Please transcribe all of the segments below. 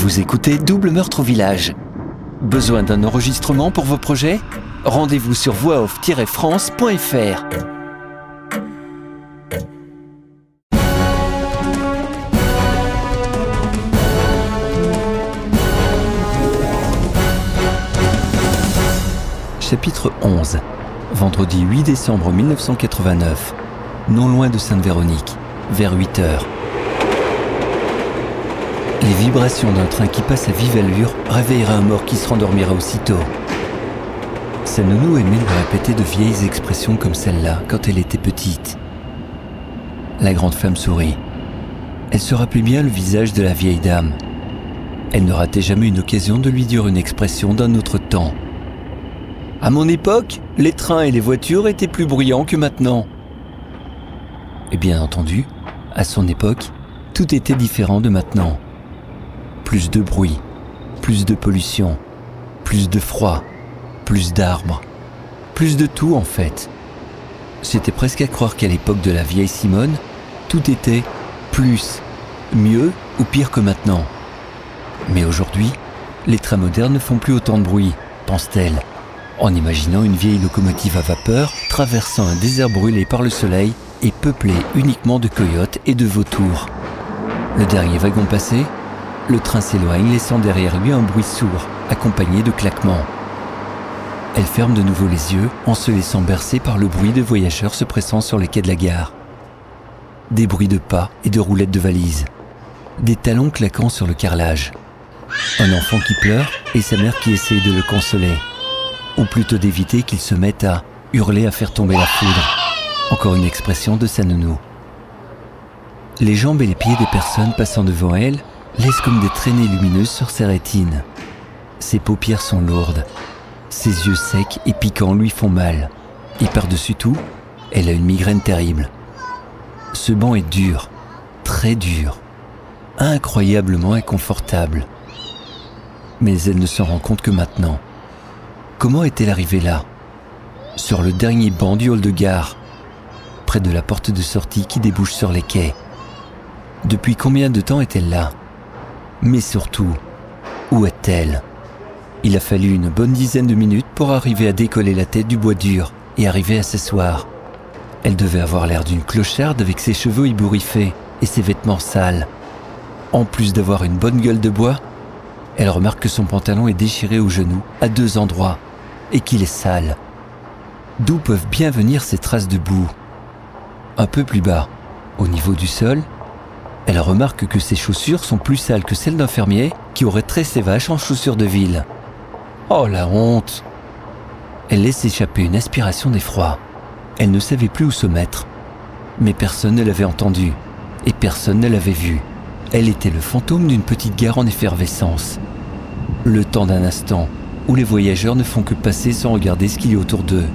Vous écoutez Double Meurtre au Village. Besoin d'un enregistrement pour vos projets? Rendez-vous sur voixoff-france.fr. Chapitre 11 Vendredi 8 décembre 1989. Non loin de Sainte-Véronique, vers 8 heures. Les vibrations d'un train qui passe à vive allure réveilleraient un mort qui se rendormira aussitôt. Sa nounou aimait lui répéter de vieilles expressions comme celle-là quand elle était petite. La grande femme sourit. Elle se rappelait bien le visage de la vieille dame. Elle ne ratait jamais une occasion de lui dire une expression d'un autre temps. À mon époque, les trains et les voitures étaient plus bruyants que maintenant. Et bien entendu, à son époque, tout était différent de maintenant. Plus de bruit, plus de pollution, plus de froid, plus d'arbres, plus de tout en fait. C'était presque à croire qu'à l'époque de la vieille Simone, tout était plus, mieux ou pire que maintenant. Mais aujourd'hui, les trains modernes ne font plus autant de bruit, pense-t-elle, en imaginant une vieille locomotive à vapeur traversant un désert brûlé par le soleil et peuplé uniquement de coyotes et de vautours. Le dernier wagon passé, le train s'éloigne laissant derrière lui un bruit sourd, accompagné de claquements. Elle ferme de nouveau les yeux en se laissant bercer par le bruit de voyageurs se pressant sur les quais de la gare. Des bruits de pas et de roulettes de valises. Des talons claquant sur le carrelage. Un enfant qui pleure et sa mère qui essaie de le consoler. Ou plutôt d'éviter qu'il se mette à hurler à faire tomber la foudre. Encore une expression de sa nounou. Les jambes et les pieds des personnes passant devant elle laissent comme des traînées lumineuses sur ses rétines. Ses paupières sont lourdes. Ses yeux secs et piquants lui font mal. Et par-dessus tout, elle a une migraine terrible. Ce banc est dur, très dur, incroyablement inconfortable. Mais elle ne s'en rend compte que maintenant. Comment est-elle arrivée là? Sur le dernier banc du hall de gare, près de la porte de sortie qui débouche sur les quais. Depuis combien de temps est-elle là? Mais surtout, où est-elle? Il a fallu une bonne dizaine de minutes pour arriver à décoller la tête du bois dur et arriver à s'asseoir. Elle devait avoir l'air d'une clocharde avec ses cheveux ébouriffés et ses vêtements sales. En plus d'avoir une bonne gueule de bois, elle remarque que son pantalon est déchiré au genou à deux endroits et qu'il est sale. D'où peuvent bien venir ces traces de boue? Un peu plus bas, au niveau du sol, elle remarque que ses chaussures sont plus sales que celles d'un fermier qui aurait tressé ses vaches en chaussures de ville. Oh la honte Elle laisse échapper une aspiration d'effroi. Elle ne savait plus où se mettre. Mais personne ne l'avait entendue et personne ne l'avait vue. Elle était le fantôme d'une petite gare en effervescence. Le temps d'un instant où les voyageurs ne font que passer sans regarder ce qu'il y a autour d'eux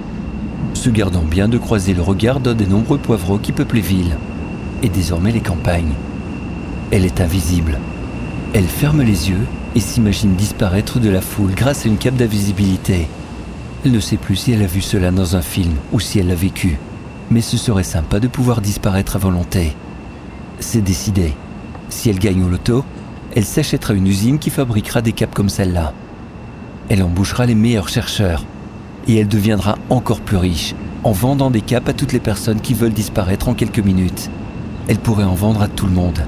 se gardant bien de croiser le regard d'un des nombreux poivreaux qui peuplent les villes, et désormais les campagnes. Elle est invisible. Elle ferme les yeux et s'imagine disparaître de la foule grâce à une cape d'invisibilité. Elle ne sait plus si elle a vu cela dans un film ou si elle l'a vécu, mais ce serait sympa de pouvoir disparaître à volonté. C'est décidé. Si elle gagne au loto, elle s'achètera une usine qui fabriquera des capes comme celle-là. Elle embauchera les meilleurs chercheurs et elle deviendra encore plus riche en vendant des capes à toutes les personnes qui veulent disparaître en quelques minutes. Elle pourrait en vendre à tout le monde.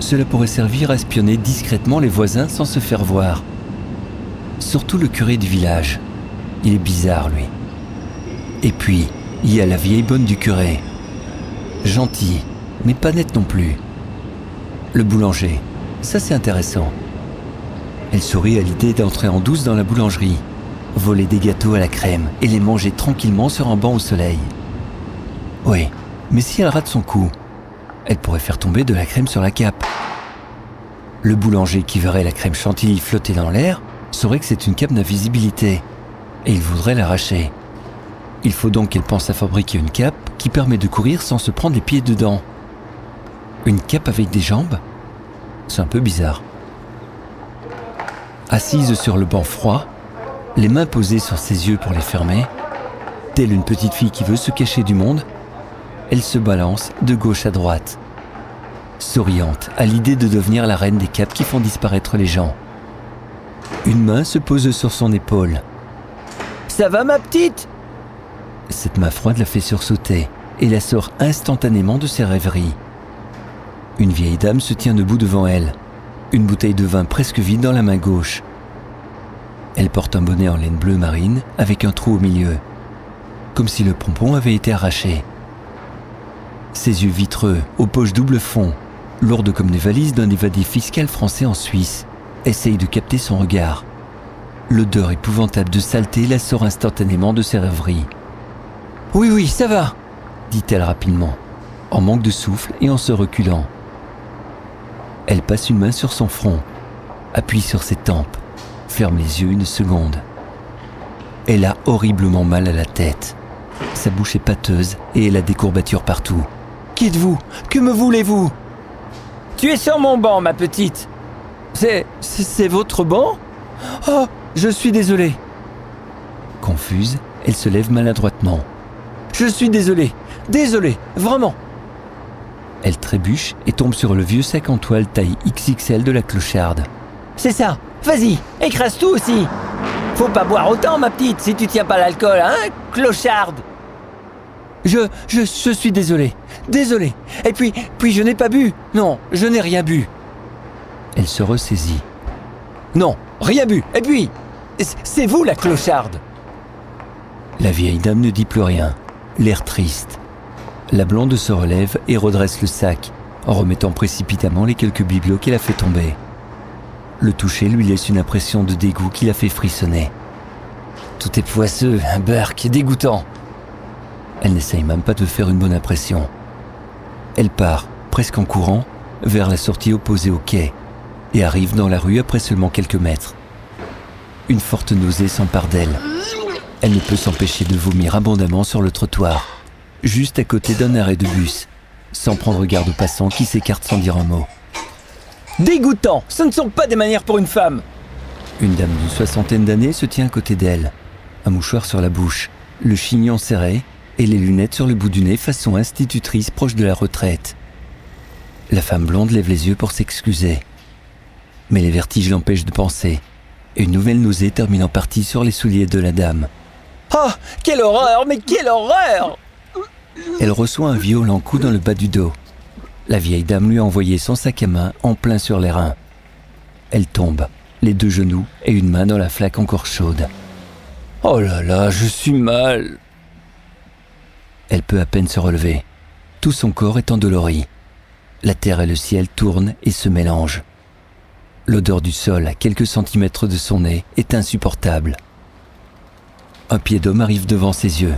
Cela pourrait servir à espionner discrètement les voisins sans se faire voir. Surtout le curé du village. Il est bizarre, lui. Et puis, il y a la vieille bonne du curé. Gentil, mais pas nette non plus. Le boulanger, ça c'est intéressant. Elle sourit à l'idée d'entrer en douce dans la boulangerie voler des gâteaux à la crème et les manger tranquillement sur un banc au soleil. Oui, mais si elle rate son coup, elle pourrait faire tomber de la crème sur la cape. Le boulanger qui verrait la crème chantilly flotter dans l'air saurait que c'est une cape d'invisibilité et il voudrait l'arracher. Il faut donc qu'elle pense à fabriquer une cape qui permet de courir sans se prendre les pieds dedans. Une cape avec des jambes? C'est un peu bizarre. Assise sur le banc froid, les mains posées sur ses yeux pour les fermer, telle une petite fille qui veut se cacher du monde, elle se balance de gauche à droite. souriante à l'idée de devenir la reine des caps qui font disparaître les gens. Une main se pose sur son épaule. Ça va ma petite? Cette main froide la fait sursauter et la sort instantanément de ses rêveries. Une vieille dame se tient debout devant elle, une bouteille de vin presque vide dans la main gauche. Elle porte un bonnet en laine bleue marine avec un trou au milieu, comme si le pompon avait été arraché. Ses yeux vitreux, aux poches double fond, lourdes comme des valises d'un évadé fiscal français en Suisse, essayent de capter son regard. L'odeur épouvantable de saleté la sort instantanément de ses rêveries. Oui, oui, ça va, dit-elle rapidement, en manque de souffle et en se reculant. Elle passe une main sur son front, appuie sur ses tempes, ferme les yeux une seconde. Elle a horriblement mal à la tête. Sa bouche est pâteuse et elle a des courbatures partout. Qui êtes-vous? Que me voulez-vous? Tu es sur mon banc, ma petite. C'est. c'est votre banc? Oh, je suis désolé. Confuse, elle se lève maladroitement. Je suis désolé. Désolé, vraiment. Elle trébuche et tombe sur le vieux sac en toile taille XXL de la clocharde. C'est ça. Vas-y, écrase tout aussi. Faut pas boire autant, ma petite, si tu tiens pas l'alcool, hein, clocharde. Je, je, je suis désolé. Désolé. Et puis, puis je n'ai pas bu. Non, je n'ai rien bu. Elle se ressaisit. Non, rien bu. Et puis, c'est vous la clocharde. La vieille dame ne dit plus rien, l'air triste. La blonde se relève et redresse le sac, en remettant précipitamment les quelques bibelots qu'elle a fait tomber. Le toucher lui laisse une impression de dégoût qui la fait frissonner. Tout est poisseux, un burk, dégoûtant. Elle n'essaye même pas de faire une bonne impression. Elle part, presque en courant, vers la sortie opposée au quai et arrive dans la rue après seulement quelques mètres. Une forte nausée s'empare d'elle. Elle ne peut s'empêcher de vomir abondamment sur le trottoir, juste à côté d'un arrêt de bus, sans prendre garde aux passants qui s'écartent sans dire un mot. Dégoûtant Ce ne sont pas des manières pour une femme Une dame d'une soixantaine d'années se tient à côté d'elle, un mouchoir sur la bouche, le chignon serré et les lunettes sur le bout du nez façon institutrice proche de la retraite. La femme blonde lève les yeux pour s'excuser. Mais les vertiges l'empêchent de penser. Une nouvelle nausée termine en partie sur les souliers de la dame. Oh, quelle horreur, mais quelle horreur Elle reçoit un violent coup dans le bas du dos. La vieille dame lui a envoyé son sac à main en plein sur les reins. Elle tombe, les deux genoux et une main dans la flaque encore chaude. Oh là là, je suis mal. Elle peut à peine se relever. Tout son corps est endolori. La terre et le ciel tournent et se mélangent. L'odeur du sol à quelques centimètres de son nez est insupportable. Un pied d'homme arrive devant ses yeux.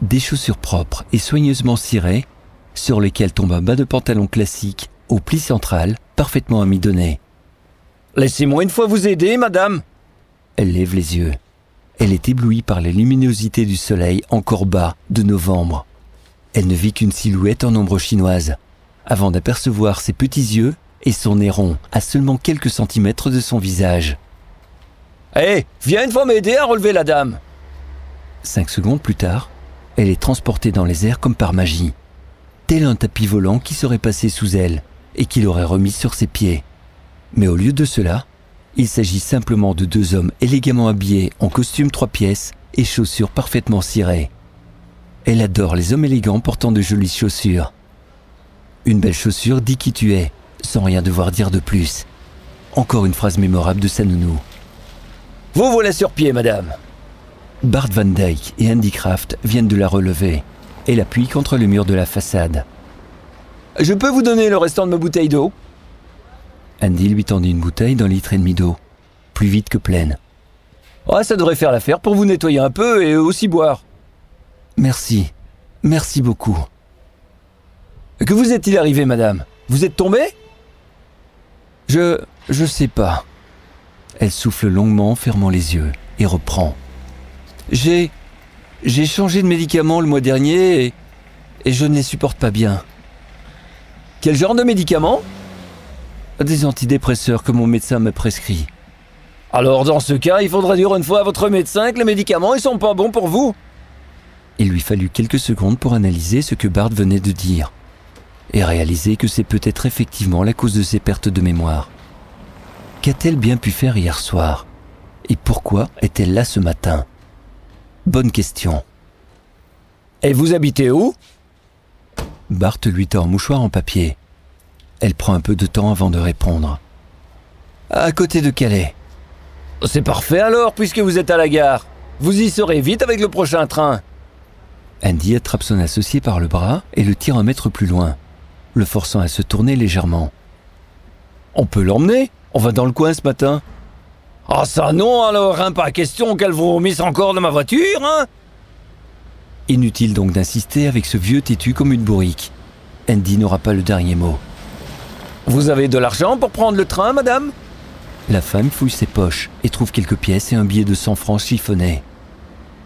Des chaussures propres et soigneusement cirées, sur lesquelles tombe un bas de pantalon classique, au pli central, parfaitement amidonné. Laissez-moi une fois vous aider, madame. Elle lève les yeux. Elle est éblouie par la luminosité du soleil encore bas de novembre. Elle ne vit qu'une silhouette en ombre chinoise, avant d'apercevoir ses petits yeux et son nez rond à seulement quelques centimètres de son visage. Hé, viens une fois m'aider à relever la dame. Cinq secondes plus tard, elle est transportée dans les airs comme par magie, tel un tapis volant qui serait passé sous elle et qui l'aurait remis sur ses pieds. Mais au lieu de cela, il s'agit simplement de deux hommes élégamment habillés en costume trois pièces et chaussures parfaitement cirées. Elle adore les hommes élégants portant de jolies chaussures. Une belle chaussure dit qui tu es, sans rien devoir dire de plus. Encore une phrase mémorable de sa nounou. Vous voilà sur pied, madame. Bart Van Dyke et Andy Kraft viennent de la relever et l'appuient contre le mur de la façade. Je peux vous donner le restant de ma bouteille d'eau? Andy lui tendit une bouteille d'un litre et demi d'eau, plus vite que pleine. Ah, ça devrait faire l'affaire pour vous nettoyer un peu et aussi boire. Merci, merci beaucoup. Que vous est-il arrivé, madame? Vous êtes tombée? Je. je sais pas. Elle souffle longuement, fermant les yeux, et reprend. J'ai. j'ai changé de médicament le mois dernier et. et je ne les supporte pas bien. Quel genre de médicament? Des antidépresseurs que mon médecin m'a prescrit. Alors dans ce cas, il faudra dire une fois à votre médecin que les médicaments ils sont pas bons pour vous. Il lui fallut quelques secondes pour analyser ce que Bart venait de dire. et réaliser que c'est peut-être effectivement la cause de ses pertes de mémoire. Qu'a-t-elle bien pu faire hier soir Et pourquoi est-elle là ce matin? Bonne question. Et vous habitez où? Bart lui tend un mouchoir en papier. Elle prend un peu de temps avant de répondre. À côté de Calais. C'est parfait alors, puisque vous êtes à la gare. Vous y serez vite avec le prochain train. Andy attrape son associé par le bras et le tire un mètre plus loin, le forçant à se tourner légèrement. On peut l'emmener? On va dans le coin ce matin. Ah ça non alors, hein, pas question qu'elle vous remisse encore dans ma voiture, hein Inutile donc d'insister avec ce vieux têtu comme une bourrique. Andy n'aura pas le dernier mot. Vous avez de l'argent pour prendre le train, madame? La femme fouille ses poches et trouve quelques pièces et un billet de 100 francs chiffonné.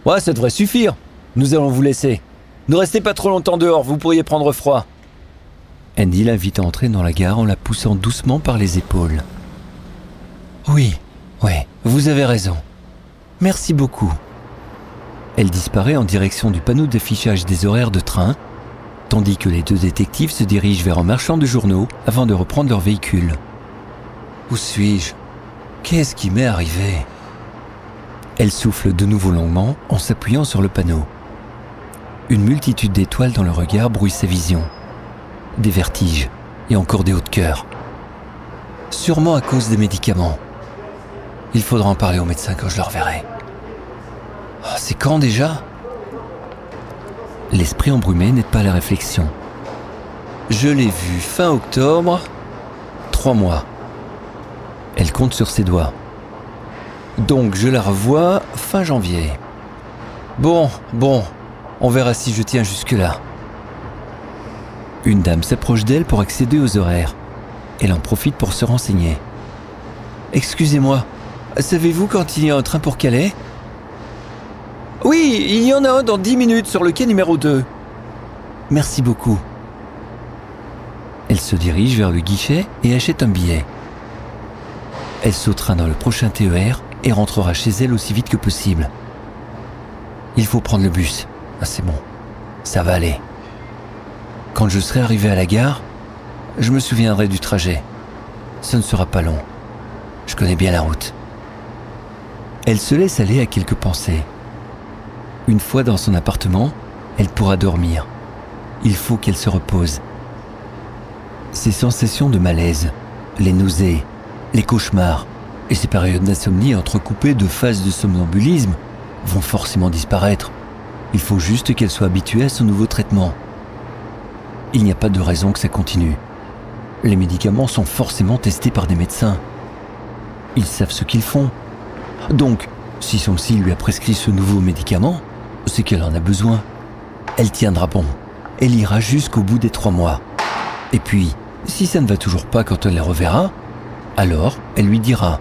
Ouais, ça devrait suffire. Nous allons vous laisser. Ne restez pas trop longtemps dehors, vous pourriez prendre froid. Andy l'invite à entrer dans la gare en la poussant doucement par les épaules. Oui, oui, vous avez raison. Merci beaucoup. Elle disparaît en direction du panneau d'affichage des horaires de train, tandis que les deux détectives se dirigent vers un marchand de journaux avant de reprendre leur véhicule. Où suis-je? Qu'est-ce qui m'est arrivé? Elle souffle de nouveau longuement en s'appuyant sur le panneau. Une multitude d'étoiles dans le regard brouille sa vision. Des vertiges et encore des hauts de cœur. Sûrement à cause des médicaments. Il faudra en parler au médecin quand je le reverrai. Oh, c'est quand déjà? L'esprit embrumé n'aide pas la réflexion. Je l'ai vu fin octobre, trois mois. Elle compte sur ses doigts. Donc je la revois fin janvier. Bon, bon, on verra si je tiens jusque-là. Une dame s'approche d'elle pour accéder aux horaires. Elle en profite pour se renseigner. Excusez-moi, savez-vous quand il y a un train pour Calais? Il y en a un dans 10 minutes sur le quai numéro 2. Merci beaucoup. Elle se dirige vers le guichet et achète un billet. Elle sautera dans le prochain TER et rentrera chez elle aussi vite que possible. Il faut prendre le bus. Ah, c'est bon. Ça va aller. Quand je serai arrivé à la gare, je me souviendrai du trajet. Ce ne sera pas long. Je connais bien la route. Elle se laisse aller à quelques pensées. Une fois dans son appartement, elle pourra dormir. Il faut qu'elle se repose. Ces sensations de malaise, les nausées, les cauchemars et ces périodes d'insomnie entrecoupées de phases de somnambulisme vont forcément disparaître. Il faut juste qu'elle soit habituée à son nouveau traitement. Il n'y a pas de raison que ça continue. Les médicaments sont forcément testés par des médecins. Ils savent ce qu'ils font. Donc, si son psy lui a prescrit ce nouveau médicament, c'est qu'elle en a besoin. Elle tiendra bon. Elle ira jusqu'au bout des trois mois. Et puis, si ça ne va toujours pas quand elle les reverra, alors elle lui dira.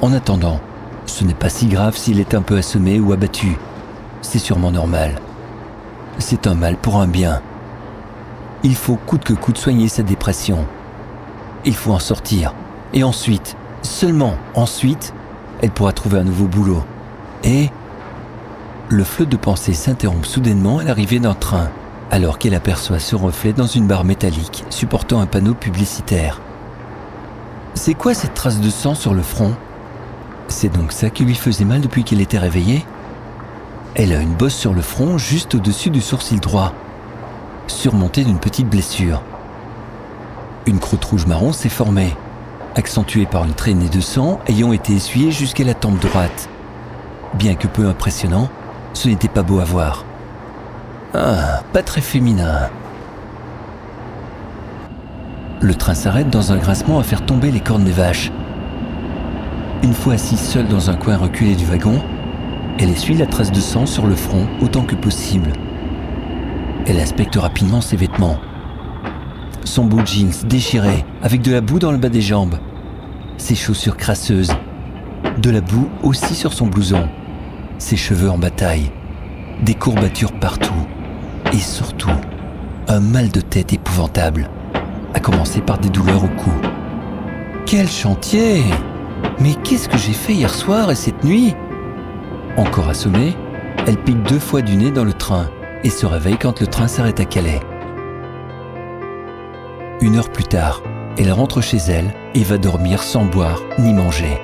En attendant, ce n'est pas si grave s'il est un peu assommé ou abattu. C'est sûrement normal. C'est un mal pour un bien. Il faut coûte que coûte soigner sa dépression. Il faut en sortir. Et ensuite, seulement ensuite, elle pourra trouver un nouveau boulot. Et le flot de pensée s'interrompt soudainement à l'arrivée d'un train, alors qu'elle aperçoit ce reflet dans une barre métallique supportant un panneau publicitaire. C'est quoi cette trace de sang sur le front? C'est donc ça qui lui faisait mal depuis qu'elle était réveillée? Elle a une bosse sur le front juste au-dessus du sourcil droit, surmontée d'une petite blessure. Une croûte rouge marron s'est formée, accentuée par une traînée de sang ayant été essuyée jusqu'à la tempe droite. Bien que peu impressionnant, ce n'était pas beau à voir. Ah, pas très féminin. Le train s'arrête dans un grincement à faire tomber les cornes des vaches. Une fois assise seule dans un coin reculé du wagon, elle essuie la trace de sang sur le front autant que possible. Elle inspecte rapidement ses vêtements. Son beau jeans déchiré, avec de la boue dans le bas des jambes. Ses chaussures crasseuses. De la boue aussi sur son blouson. Ses cheveux en bataille. Des courbatures partout. Et surtout, un mal de tête épouvantable. À commencer par des douleurs au cou. Quel chantier Mais qu'est-ce que j'ai fait hier soir et cette nuit Encore assommée, elle pique deux fois du nez dans le train et se réveille quand le train s'arrête à Calais. Une heure plus tard, elle rentre chez elle et va dormir sans boire ni manger.